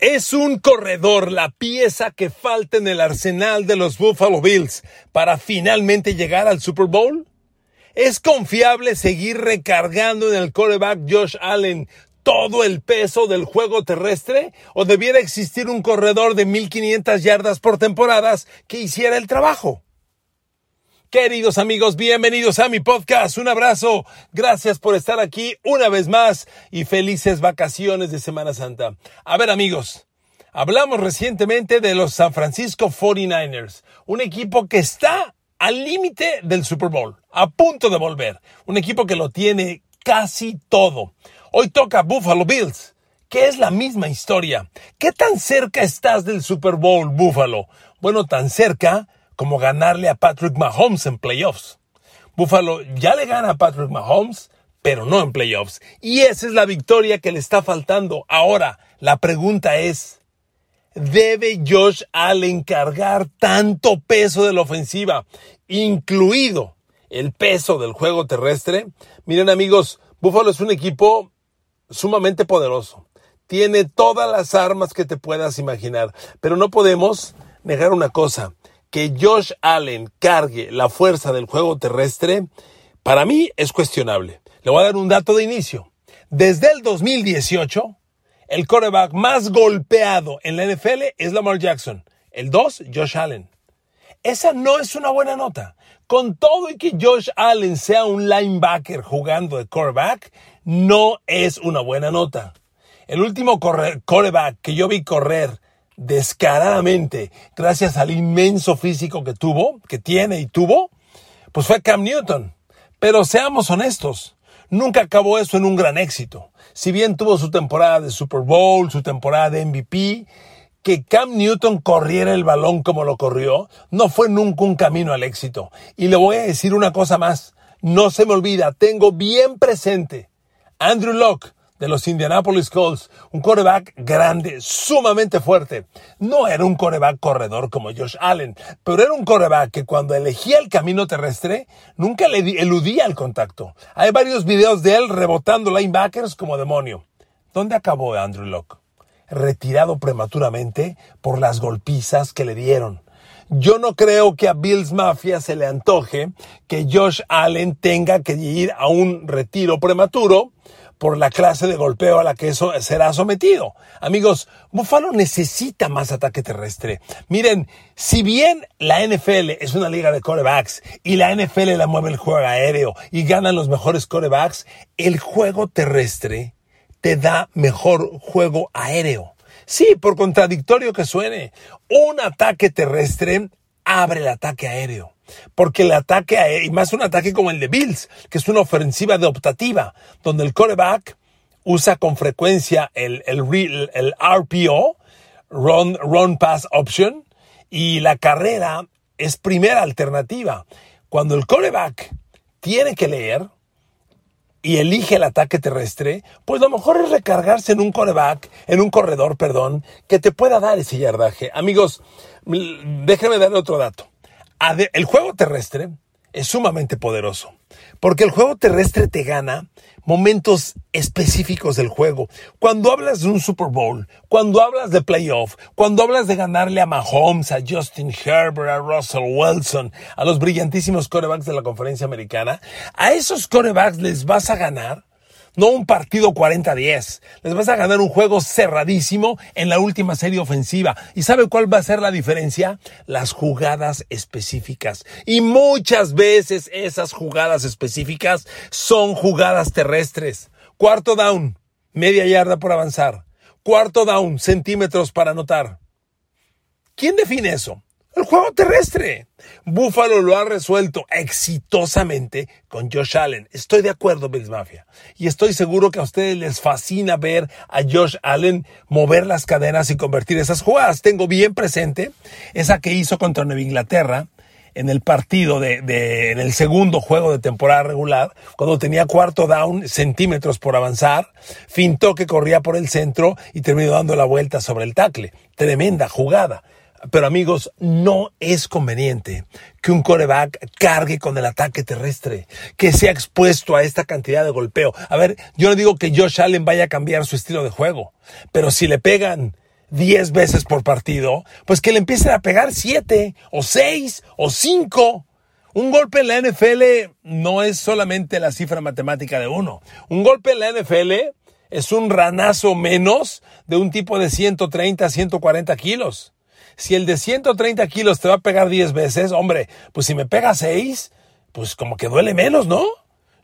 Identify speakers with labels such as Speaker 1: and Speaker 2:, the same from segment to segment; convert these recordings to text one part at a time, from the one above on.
Speaker 1: Es un corredor la pieza que falta en el arsenal de los Buffalo Bills para finalmente llegar al Super Bowl. ¿Es confiable seguir recargando en el quarterback Josh Allen todo el peso del juego terrestre? ¿O debiera existir un corredor de 1500 yardas por temporadas que hiciera el trabajo? Queridos amigos, bienvenidos a mi podcast. Un abrazo. Gracias por estar aquí una vez más y felices vacaciones de Semana Santa. A ver amigos, hablamos recientemente de los San Francisco 49ers, un equipo que está al límite del Super Bowl, a punto de volver, un equipo que lo tiene casi todo. Hoy toca Buffalo Bills, que es la misma historia. ¿Qué tan cerca estás del Super Bowl, Buffalo? Bueno, tan cerca como ganarle a Patrick Mahomes en playoffs. Buffalo ya le gana a Patrick Mahomes, pero no en playoffs. Y esa es la victoria que le está faltando. Ahora, la pregunta es, ¿debe Josh Allen cargar tanto peso de la ofensiva, incluido el peso del juego terrestre? Miren amigos, Buffalo es un equipo sumamente poderoso. Tiene todas las armas que te puedas imaginar, pero no podemos negar una cosa que Josh Allen cargue la fuerza del juego terrestre, para mí es cuestionable. Le voy a dar un dato de inicio. Desde el 2018, el quarterback más golpeado en la NFL es Lamar Jackson. El 2, Josh Allen. Esa no es una buena nota. Con todo y que Josh Allen sea un linebacker jugando de quarterback, no es una buena nota. El último quarterback que yo vi correr descaradamente, gracias al inmenso físico que tuvo, que tiene y tuvo, pues fue Cam Newton. Pero seamos honestos, nunca acabó eso en un gran éxito. Si bien tuvo su temporada de Super Bowl, su temporada de MVP, que Cam Newton corriera el balón como lo corrió, no fue nunca un camino al éxito. Y le voy a decir una cosa más, no se me olvida, tengo bien presente Andrew Locke de los Indianapolis Colts, un coreback grande, sumamente fuerte. No era un coreback corredor como Josh Allen, pero era un coreback que cuando elegía el camino terrestre nunca le eludía el contacto. Hay varios videos de él rebotando linebackers como demonio. ¿Dónde acabó Andrew Locke? Retirado prematuramente por las golpizas que le dieron. Yo no creo que a Bills Mafia se le antoje que Josh Allen tenga que ir a un retiro prematuro por la clase de golpeo a la que eso será sometido. Amigos, Buffalo necesita más ataque terrestre. Miren, si bien la NFL es una liga de corebacks y la NFL la mueve el juego aéreo y ganan los mejores corebacks, el juego terrestre te da mejor juego aéreo. Sí, por contradictorio que suene, un ataque terrestre abre el ataque aéreo. Porque el ataque, y más un ataque como el de Bills, que es una ofensiva de optativa, donde el quarterback usa con frecuencia el, el, RPO, Run, Run Pass Option, y la carrera es primera alternativa. Cuando el quarterback tiene que leer y elige el ataque terrestre, pues lo mejor es recargarse en un coreback, en un corredor, perdón, que te pueda dar ese yardaje. Amigos, déjenme darle otro dato el juego terrestre es sumamente poderoso, porque el juego terrestre te gana momentos específicos del juego. Cuando hablas de un Super Bowl, cuando hablas de playoff, cuando hablas de ganarle a Mahomes, a Justin Herbert, a Russell Wilson, a los brillantísimos corebacks de la conferencia americana, a esos corebacks les vas a ganar no un partido 40-10. Les vas a ganar un juego cerradísimo en la última serie ofensiva. ¿Y sabe cuál va a ser la diferencia? Las jugadas específicas. Y muchas veces esas jugadas específicas son jugadas terrestres. Cuarto down, media yarda por avanzar. Cuarto down, centímetros para anotar. ¿Quién define eso? El juego terrestre. Buffalo lo ha resuelto exitosamente con Josh Allen. Estoy de acuerdo, Bills Mafia. Y estoy seguro que a ustedes les fascina ver a Josh Allen mover las cadenas y convertir esas jugadas. Tengo bien presente esa que hizo contra Nueva Inglaterra en el partido de, de, en el segundo juego de temporada regular, cuando tenía cuarto down, centímetros por avanzar, fintó que corría por el centro y terminó dando la vuelta sobre el tackle. Tremenda jugada. Pero amigos, no es conveniente que un coreback cargue con el ataque terrestre, que sea expuesto a esta cantidad de golpeo. A ver, yo no digo que Josh Allen vaya a cambiar su estilo de juego, pero si le pegan 10 veces por partido, pues que le empiecen a pegar 7 o 6 o 5. Un golpe en la NFL no es solamente la cifra matemática de uno. Un golpe en la NFL es un ranazo menos de un tipo de 130, 140 kilos. Si el de 130 kilos te va a pegar 10 veces, hombre, pues si me pega 6, pues como que duele menos, ¿no?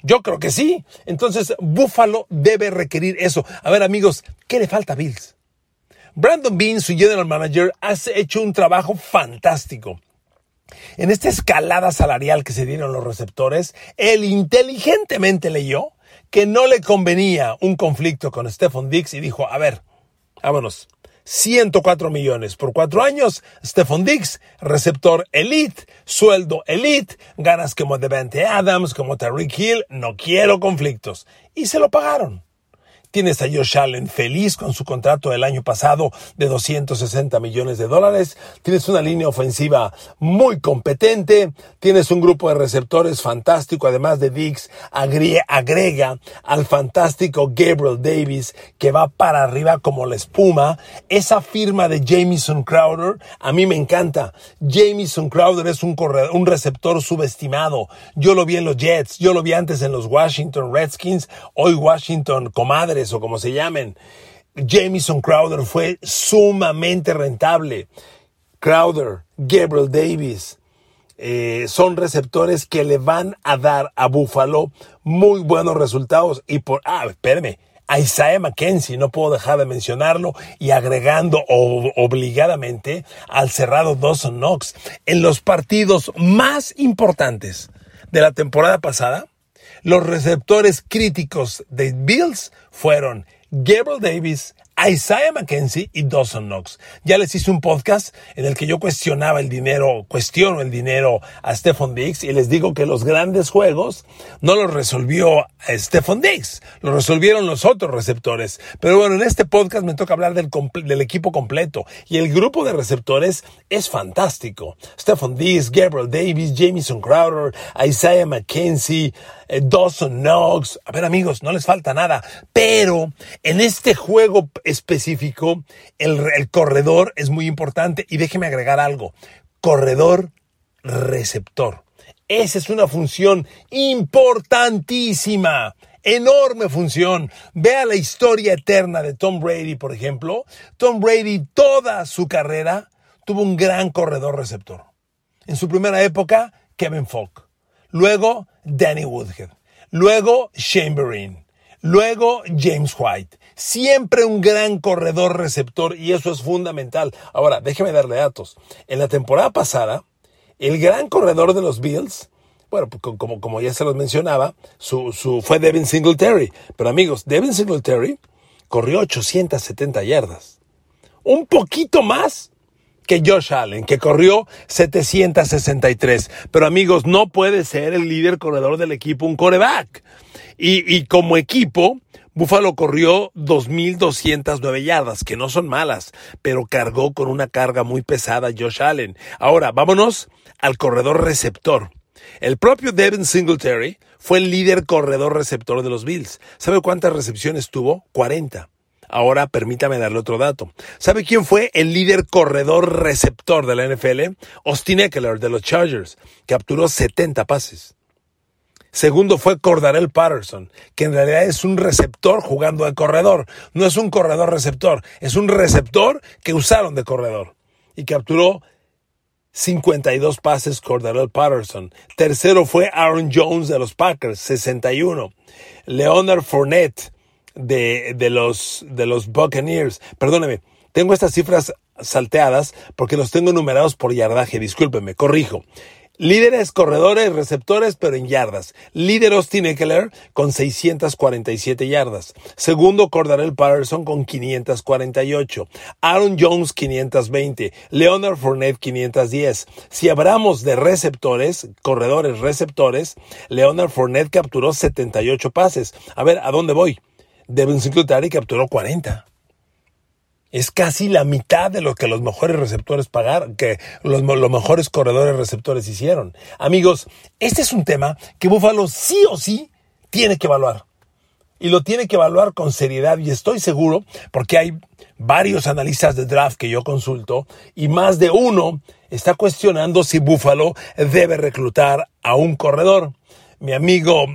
Speaker 1: Yo creo que sí. Entonces, Buffalo debe requerir eso. A ver, amigos, ¿qué le falta a Bills? Brandon Bean, su general manager, ha hecho un trabajo fantástico. En esta escalada salarial que se dieron los receptores, él inteligentemente leyó que no le convenía un conflicto con Stephon Dix y dijo, a ver, vámonos. 104 millones por cuatro años. Stephon Dix, receptor elite, sueldo elite, ganas como Devante Adams, como Tariq Hill. No quiero conflictos. Y se lo pagaron. Tienes a Josh Allen feliz con su contrato del año pasado de 260 millones de dólares. Tienes una línea ofensiva muy competente. Tienes un grupo de receptores fantástico. Además de Dix, agrega al fantástico Gabriel Davis que va para arriba como la espuma. Esa firma de Jamison Crowder a mí me encanta. Jamison Crowder es un, un receptor subestimado. Yo lo vi en los Jets. Yo lo vi antes en los Washington Redskins. Hoy Washington Comadre o como se llamen. Jamison Crowder fue sumamente rentable. Crowder, Gabriel Davis, eh, son receptores que le van a dar a Buffalo muy buenos resultados. Y por, ah, espérame, Isaiah McKenzie, no puedo dejar de mencionarlo, y agregando obligadamente al cerrado Dawson Knox. En los partidos más importantes de la temporada pasada, los receptores críticos de Bills fueron Gabriel Davis, Isaiah McKenzie y Dawson Knox. Ya les hice un podcast en el que yo cuestionaba el dinero, cuestiono el dinero a Stephon Diggs y les digo que los grandes juegos no los resolvió Stephon Diggs, lo resolvieron los otros receptores. Pero bueno, en este podcast me toca hablar del, equipo completo y el grupo de receptores es fantástico. Stephon Diggs, Gabriel Davis, Jamison Crowder, Isaiah McKenzie, eh, Dawson Knox. A ver amigos, no les falta nada. Pero en este juego específico, el, corredor es muy importante. Y déjeme agregar algo. Corredor receptor. Esa es una función importantísima. Enorme función. Vea la historia eterna de Tom Brady, por ejemplo. Tom Brady, toda su carrera, tuvo un gran corredor receptor. En su primera época, Kevin Falk. Luego, Danny Woodhead. Luego, Chamberlain. Luego, James White. Siempre un gran corredor receptor y eso es fundamental. Ahora, déjeme darle datos. En la temporada pasada, el gran corredor de los Bills, bueno, pues, como, como ya se los mencionaba, su, su, fue Devin Singletary. Pero amigos, Devin Singletary corrió 870 yardas. Un poquito más que Josh Allen, que corrió 763. Pero amigos, no puede ser el líder corredor del equipo un coreback. Y, y como equipo, Buffalo corrió 2.209 yardas, que no son malas, pero cargó con una carga muy pesada Josh Allen. Ahora, vámonos al corredor receptor. El propio Devin Singletary fue el líder corredor receptor de los Bills. ¿Sabe cuántas recepciones tuvo? 40. Ahora permítame darle otro dato. ¿Sabe quién fue el líder corredor receptor de la NFL? Austin Eckler de los Chargers. Capturó 70 pases. Segundo fue Cordarel Patterson, que en realidad es un receptor jugando de corredor. No es un corredor receptor, es un receptor que usaron de corredor. Y capturó 52 pases Cordarel Patterson. Tercero fue Aaron Jones de los Packers, 61. Leonard Fournette de, de, los, de los Buccaneers. Perdóneme, tengo estas cifras salteadas porque los tengo numerados por yardaje. Discúlpeme, corrijo. Líderes, corredores, receptores, pero en yardas. Líder Austin Eckler con 647 yardas. Segundo, Cordarel Patterson con 548. Aaron Jones 520. Leonard Fournette 510. Si hablamos de receptores, corredores, receptores, Leonard Fournette capturó 78 pases. A ver, ¿a dónde voy? Devin Singletary capturó 40. Es casi la mitad de lo que los mejores receptores pagaron, que los, mejores corredores receptores hicieron. Amigos, este es un tema que Buffalo sí o sí tiene que evaluar. y lo tiene que evaluar con seriedad y estoy seguro porque hay varios analistas de draft que yo consulto y más de uno está cuestionando si Buffalo debe reclutar a un corredor. Mi amigo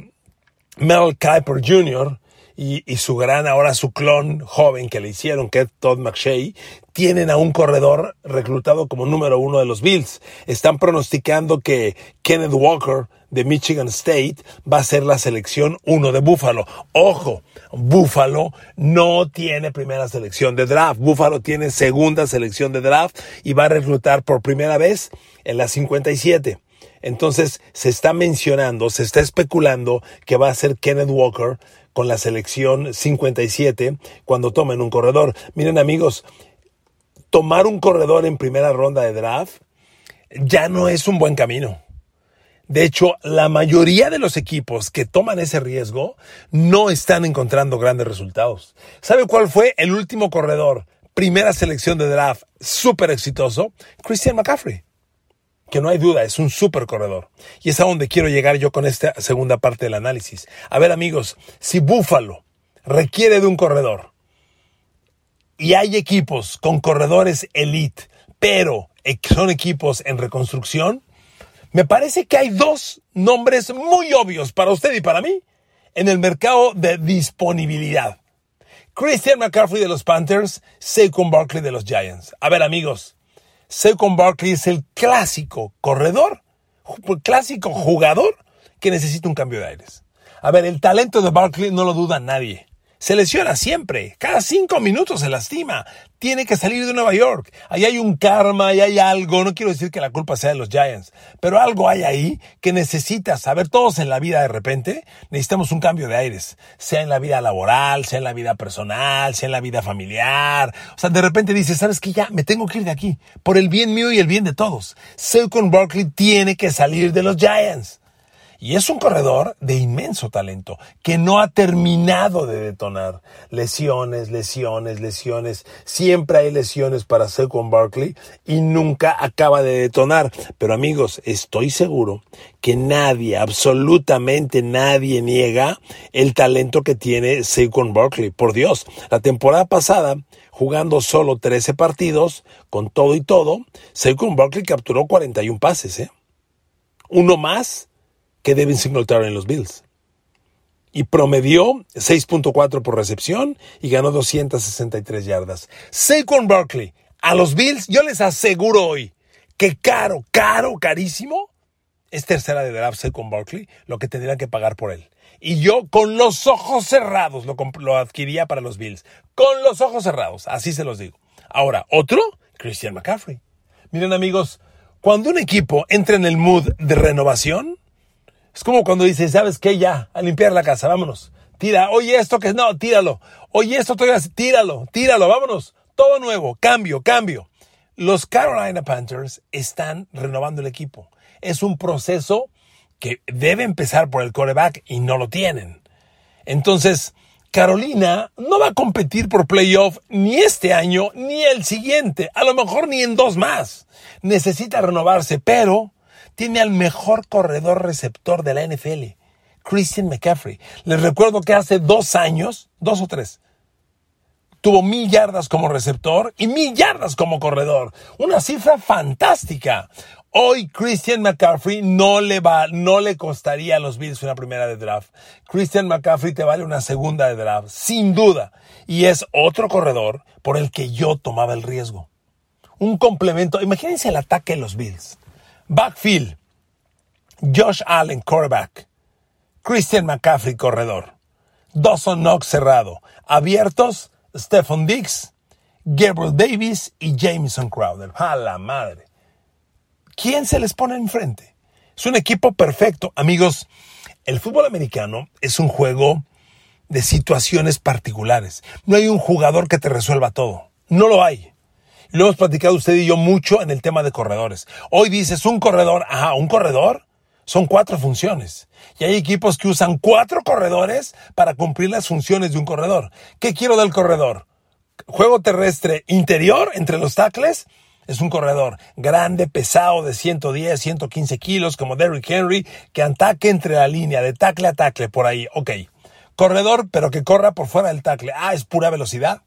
Speaker 1: Mel Kiper Jr., y, su gran, ahora su clon joven que le hicieron, que es Todd McShay, tienen a un corredor reclutado como número uno de los Bills. Están pronosticando que Kenneth Walker de Michigan State va a ser la selección uno de Buffalo. Ojo, Buffalo no tiene primera selección de draft. Buffalo tiene segunda selección de draft y va a reclutar por primera vez en la 57. Entonces se está mencionando, se está especulando que va a ser Kenneth Walker con la selección 57 cuando tomen un corredor. Miren amigos, tomar un corredor en primera ronda de draft ya no es un buen camino. De hecho, la mayoría de los equipos que toman ese riesgo no están encontrando grandes resultados. ¿Sabe cuál fue el último corredor, primera selección de draft súper exitoso? Christian McCaffrey que no hay duda, es un super corredor. Y es a donde quiero llegar yo con esta segunda parte del análisis. A ver amigos, si Buffalo requiere de un corredor y hay equipos con corredores elite, pero son equipos en reconstrucción, me parece que hay dos nombres muy obvios para usted y para mí en el mercado de disponibilidad. Christian McCaffrey de los Panthers, Saquon Barkley de los Giants. A ver amigos, Saquon Barkley es el clásico corredor, clásico jugador que necesita un cambio de aires. A ver, el talento de Barkley no lo duda nadie. Se lesiona siempre, cada cinco minutos se lastima, tiene que salir de Nueva York. Ahí hay un karma, ahí hay algo, no quiero decir que la culpa sea de los Giants, pero algo hay ahí que necesitas. saber todos en la vida de repente necesitamos un cambio de aires, sea en la vida laboral, sea en la vida personal, sea en la vida familiar. O sea, de repente dices, ¿sabes qué? Ya me tengo que ir de aquí, por el bien mío y el bien de todos. Saquon Barkley tiene que salir de los Giants. Y es un corredor de inmenso talento que no ha terminado de detonar. Lesiones, lesiones, lesiones. Siempre hay lesiones para Saquon Barkley y nunca acaba de detonar. Pero amigos, estoy seguro que nadie, absolutamente nadie niega el talento que tiene Saquon Barkley. Por Dios, la temporada pasada jugando solo 13 partidos, con todo y todo, Saquon Barkley capturó 41 pases, ¿eh? Uno más que Devin Singletary en los Bills. Y promedió 6.4 por recepción y ganó 263 yardas. Saquon Barkley, a los Bills, yo les aseguro hoy que caro, caro, carísimo, es tercera de draft Saquon Barkley, lo que tendrían que pagar por él. Y yo con los ojos cerrados lo, lo adquiría para los Bills. Con los ojos cerrados, así se los digo. Ahora, otro, Christian McCaffrey. Miren amigos, cuando un equipo entra en el mood de renovación, es como cuando dices, ¿sabes qué? Ya, a limpiar la casa, vámonos. Tira, oye esto que no, tíralo. Oye esto todavía, tíralo, tíralo, vámonos. Todo nuevo, cambio, cambio. Los Carolina Panthers están renovando el equipo. Es un proceso que debe empezar por el coreback y no lo tienen. Entonces, Carolina no va a competir por playoff ni este año ni el siguiente, a lo mejor ni en dos más. Necesita renovarse, pero tiene al mejor corredor receptor de la NFL, Christian McCaffrey. Les recuerdo que hace dos años, dos o tres, tuvo mil yardas como receptor y mil yardas como corredor. Una cifra fantástica. Hoy Christian McCaffrey no le va, no le costaría a los Bills una primera de draft. Christian McCaffrey te vale una segunda de draft, sin duda. Y es otro corredor por el que yo tomaba el riesgo. Un complemento. Imagínense el ataque de los Bills. Backfield. Josh Allen, quarterback. Christian McCaffrey, corredor. Dawson Knox, cerrado. Abiertos, Stephon Diggs, Gabriel Davis y Jameson Crowder. ¡A la madre! ¿Quién se les pone enfrente? Es un equipo perfecto. Amigos, el fútbol americano es un juego de situaciones particulares. No hay un jugador que te resuelva todo. No lo hay. Lo hemos platicado usted y yo mucho en el tema de corredores. Hoy dices un corredor, ajá, un corredor son cuatro funciones. Y hay equipos que usan cuatro corredores para cumplir las funciones de un corredor. ¿Qué quiero del corredor? Juego terrestre interior entre los tackles. Es un corredor grande, pesado, de 110, 115 kilos, como Derrick Henry, que ataque entre la línea de tackle a tackle por ahí. Ok. Corredor, pero que corra por fuera del tackle. Ah, es pura velocidad.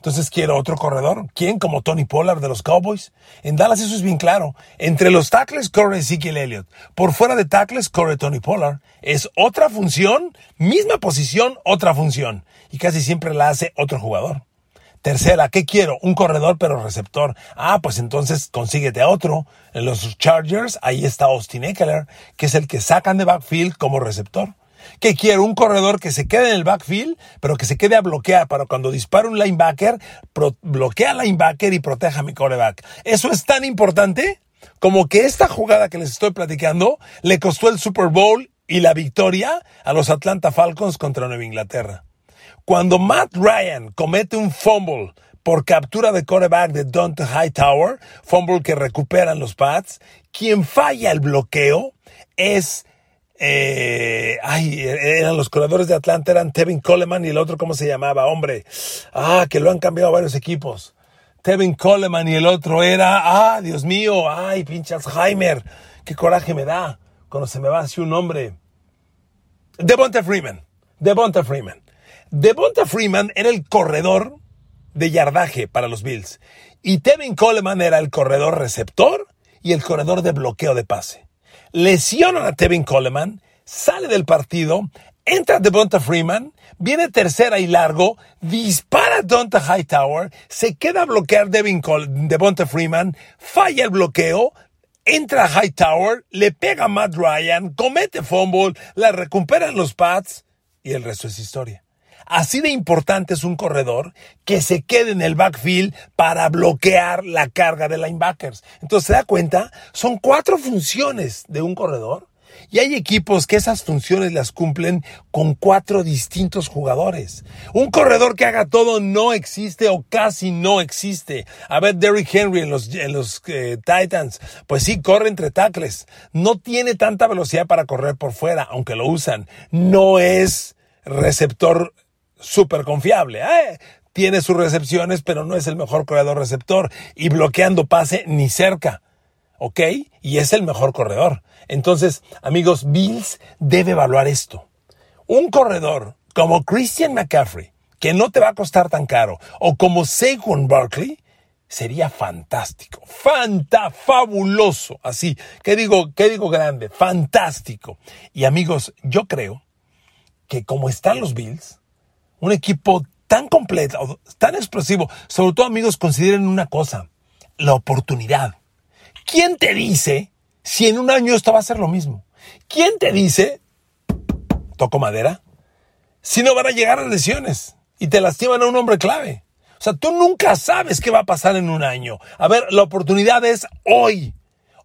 Speaker 1: Entonces quiero otro corredor. ¿Quién? Como Tony Pollard de los Cowboys. En Dallas eso es bien claro. Entre los tackles corre Ezekiel Elliott. Por fuera de tackles corre Tony Pollard. Es otra función, misma posición, otra función. Y casi siempre la hace otro jugador. Tercera, ¿qué quiero? Un corredor pero receptor. Ah, pues entonces consíguete a otro. En los Chargers, ahí está Austin Eckler, que es el que sacan de backfield como receptor. ¿Qué quiero? Un corredor que se quede en el backfield, pero que se quede a bloquear para cuando dispara un linebacker, bloquea al linebacker y proteja a mi coreback. Eso es tan importante como que esta jugada que les estoy platicando le costó el Super Bowl y la victoria a los Atlanta Falcons contra Nueva Inglaterra. Cuando Matt Ryan comete un fumble por captura de coreback de Dante Hightower, fumble que recuperan los Pats, quien falla el bloqueo es eh, ay, eran los corredores de Atlanta, eran Tevin Coleman y el otro, ¿cómo se llamaba? Hombre, ah, que lo han cambiado varios equipos. Tevin Coleman y el otro era, ah, Dios mío, ay, pinche Alzheimer, qué coraje me da cuando se me va así un nombre. Devonta Freeman, Devonta Freeman. Devonta Freeman era el corredor de yardaje para los Bills y Tevin Coleman era el corredor receptor y el corredor de bloqueo de pase lesionan a Tevin Coleman, sale del partido, entra Devonta Freeman, viene tercera y largo, dispara Donta Hightower, se queda a bloquear Devin Devonta Freeman, falla el bloqueo, entra Hightower, le pega a Matt Ryan, comete fumble, la recuperan los Pats y el resto es historia. Así de importante es un corredor que se quede en el backfield para bloquear la carga de linebackers. Entonces, ¿se da cuenta? Son cuatro funciones de un corredor. Y hay equipos que esas funciones las cumplen con cuatro distintos jugadores. Un corredor que haga todo no existe o casi no existe. A ver, Derrick Henry en los, en los eh, Titans, pues sí, corre entre tackles. No tiene tanta velocidad para correr por fuera, aunque lo usan. No es receptor súper confiable. ¿eh? Tiene sus recepciones, pero no es el mejor corredor receptor. Y bloqueando pase ni cerca. ¿Ok? Y es el mejor corredor. Entonces, amigos, Bills debe evaluar esto. Un corredor como Christian McCaffrey, que no te va a costar tan caro, o como Saquon Barkley, sería fantástico, fanta, fabuloso, así, ¿qué digo, qué digo grande? Fantástico. Y amigos, yo creo que como están los Bills, un equipo tan completo, tan explosivo. Sobre todo, amigos, consideren una cosa, la oportunidad. ¿Quién te dice si en un año esto va a ser lo mismo? ¿Quién te dice, toco madera, si no van a llegar las lesiones y te lastiman a un hombre clave? O sea, tú nunca sabes qué va a pasar en un año. A ver, la oportunidad es hoy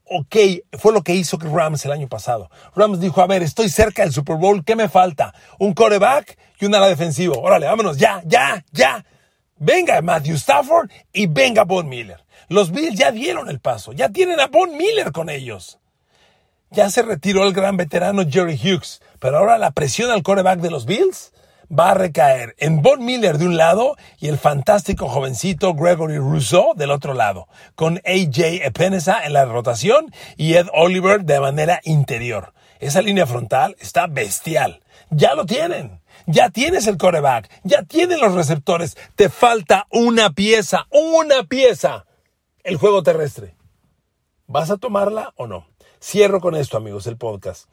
Speaker 1: ok, fue lo que hizo Rams el año pasado. Rams dijo, a ver, estoy cerca del Super Bowl, ¿qué me falta? Un coreback y un ala defensivo. Órale, vámonos, ya, ya, ya. Venga Matthew Stafford y venga Von Miller. Los Bills ya dieron el paso, ya tienen a Von Miller con ellos. Ya se retiró el gran veterano Jerry Hughes, pero ahora la presión al coreback de los Bills va a recaer en Von Miller de un lado y el fantástico jovencito Gregory Rousseau del otro lado, con AJ Epenesa en la rotación y Ed Oliver de manera interior. Esa línea frontal está bestial. Ya lo tienen. Ya tienes el coreback, ya tienen los receptores. Te falta una pieza, una pieza. El juego terrestre. ¿Vas a tomarla o no? Cierro con esto, amigos, el podcast.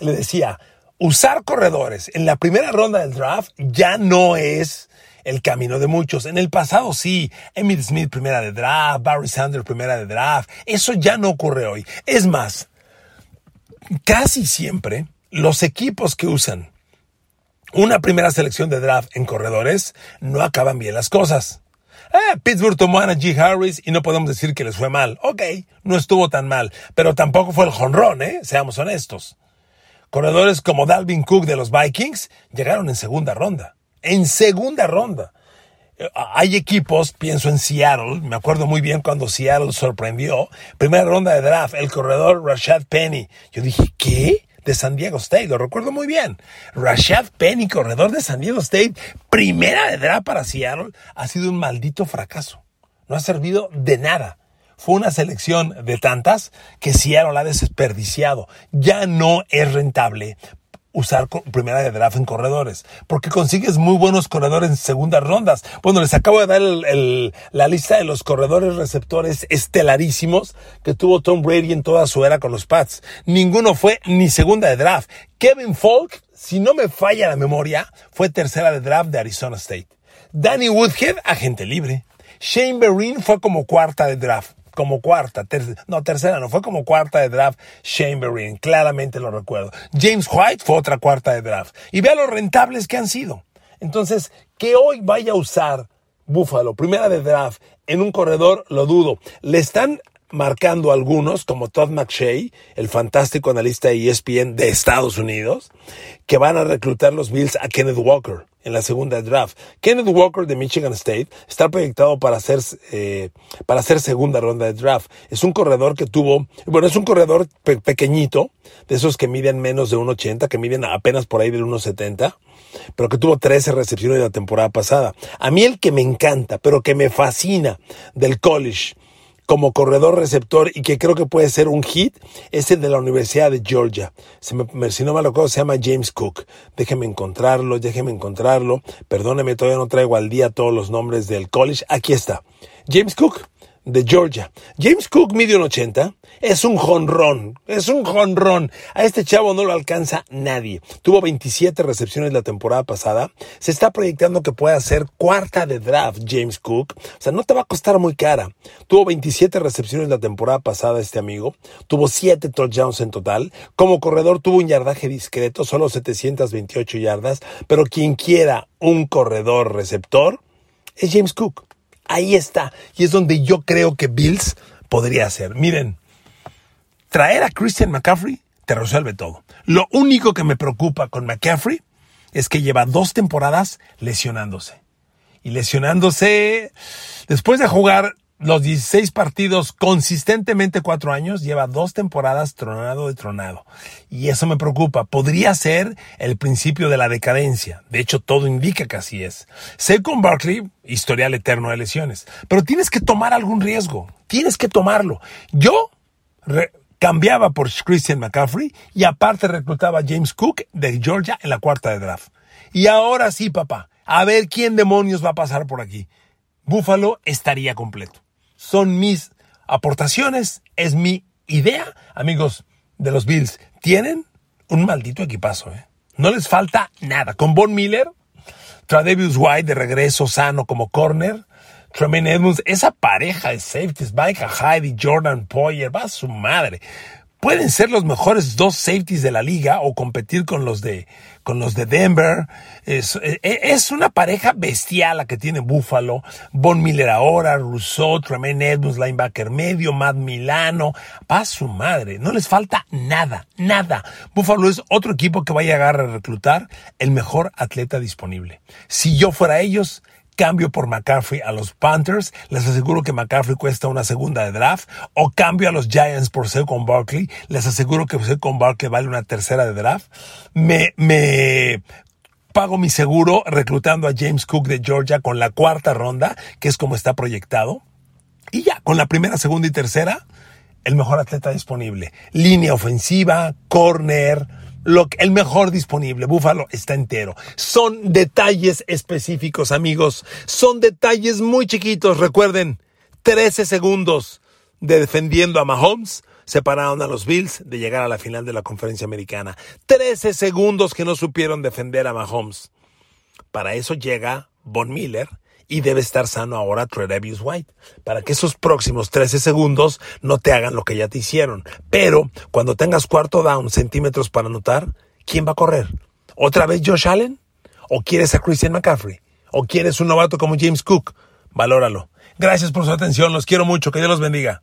Speaker 1: Le decía, usar corredores en la primera ronda del draft ya no es el camino de muchos. En el pasado sí, Emmitt Smith primera de draft, Barry Sanders primera de draft. Eso ya no ocurre hoy. Es más, casi siempre los equipos que usan una primera selección de draft en corredores no acaban bien las cosas. Eh, Pittsburgh tomó a G. Harris y no podemos decir que les fue mal. Ok, no estuvo tan mal, pero tampoco fue el jonrón, ¿eh? Seamos honestos. Corredores como Dalvin Cook de los Vikings llegaron en segunda ronda. En segunda ronda. Eh, hay equipos, pienso en Seattle, me acuerdo muy bien cuando Seattle sorprendió. Primera ronda de draft, el corredor Rashad Penny. Yo dije, ¿qué? De San Diego State, lo recuerdo muy bien. Rashad Penny, corredor de San Diego State, primera de draft para Seattle, ha sido un maldito fracaso. No ha servido de nada. Fue una selección de tantas que Seattle ha desperdiciado. Ya no es rentable usar primera de draft en corredores, porque consigues muy buenos corredores en segundas rondas. Bueno, les acabo de dar la lista de los corredores receptores estelarísimos que tuvo Tom Brady en toda su era con los Pats. Ninguno fue ni segunda de draft. Kevin Falk, si no me falla la memoria, fue tercera de draft de Arizona State. Danny Woodhead, agente libre. Shane Vereen fue como cuarta de draft como cuarta, no, tercera, no, fue como cuarta de draft Chamberlain, claramente lo recuerdo. James White fue otra cuarta de draft. Y vea lo rentables que han sido. Entonces, que hoy vaya a usar Buffalo, primera de draft, en un corredor, lo dudo. Le están marcando algunos, como Todd McShay, el fantástico analista de ESPN de Estados Unidos, que van a reclutar los Bills a Kenneth Walker en la segunda draft. Kenneth Walker de Michigan State está proyectado para ser, eh, para segunda ronda de draft. Es un corredor que tuvo, bueno, es un corredor pequeñito, de esos que miden menos de 1,80, que miden apenas por ahí del 1,70, pero que tuvo 13 recepciones la temporada pasada. A mí el que me encanta, pero que me fascina del college, como corredor receptor y que creo que puede ser un hit es el de la Universidad de Georgia. Si, no me acuerdo, se llama James Cook. Déjeme encontrarlo, déjeme encontrarlo. Perdóneme, todavía no traigo al día todos los nombres del college. Aquí está. James Cook de Georgia. James Cook mide un 80. Es un jonrón. Es un jonrón. A este chavo no lo alcanza nadie. Tuvo 27 recepciones la temporada pasada. Se está proyectando que pueda ser cuarta de draft James Cook. O sea, no te va a costar muy cara. Tuvo 27 recepciones la temporada pasada este amigo. Tuvo 7 touchdowns en total. Como corredor tuvo un yardaje discreto, solo 728 yardas. Pero quien quiera un corredor receptor es James Cook. Ahí está. Y es donde yo creo que Bills podría ser. Miren, traer a Christian McCaffrey te resuelve todo. Lo único que me preocupa con McCaffrey es que lleva dos temporadas lesionándose. Y lesionándose después de jugar los 16 partidos consistentemente cuatro años, lleva dos temporadas tronado de tronado. Y eso me preocupa. Podría ser el principio de la decadencia. De hecho, todo indica que así es. Sé con Barkley, historial eterno de lesiones. Pero tienes que tomar algún riesgo. Tienes que tomarlo. Yo cambiaba por Christian McCaffrey y aparte reclutaba a James Cook de Georgia en la cuarta de draft. Y ahora sí, papá. A ver quién demonios va a pasar por aquí. Buffalo estaría completo son mis aportaciones, es mi idea. Amigos de los Bills, tienen un maldito equipazo, ¿eh? No les falta nada. Con Von Miller, Tradevius White de regreso sano como corner, Tremaine Edmonds, esa pareja de safeties, Micah y Jordan Poyer, va a su madre pueden ser los mejores dos safeties de la liga o competir con los de, con los de Denver. Es, e, e, es una pareja bestial la que tiene Buffalo. Von Miller ahora, Rousseau, Tremaine Edmonds, linebacker medio, Matt Milano. Pa' su madre. No les falta nada, nada. Buffalo es otro equipo que va a llegar a reclutar el mejor atleta disponible. Si yo fuera ellos, cambio por McCaffrey a los Panthers, les aseguro que McCaffrey cuesta una segunda de draft, o cambio a los Giants por con Barkley, les aseguro que con Barkley vale una tercera de draft. Me, me pago mi seguro reclutando a James Cook de Georgia con la cuarta ronda, que es como está proyectado. Y ya, con la primera, segunda y tercera, el mejor atleta disponible. Línea ofensiva, corner, lo, el mejor disponible. Búfalo está entero. Son detalles específicos, amigos. Son detalles muy chiquitos. Recuerden, 13 segundos de defendiendo a Mahomes separaron a los Bills de llegar a la final de la conferencia americana. 13 segundos que no supieron defender a Mahomes. Para eso llega Von Miller y debe estar sano ahora Tredavious White, para que esos próximos 13 segundos no te hagan lo que ya te hicieron. Pero cuando tengas cuarto down centímetros para anotar, ¿quién va a correr? ¿Otra vez Josh Allen? ¿O quieres a Christian McCaffrey? ¿O quieres un novato como James Cook? Valóralo. Gracias por su atención, los quiero mucho, que Dios los bendiga.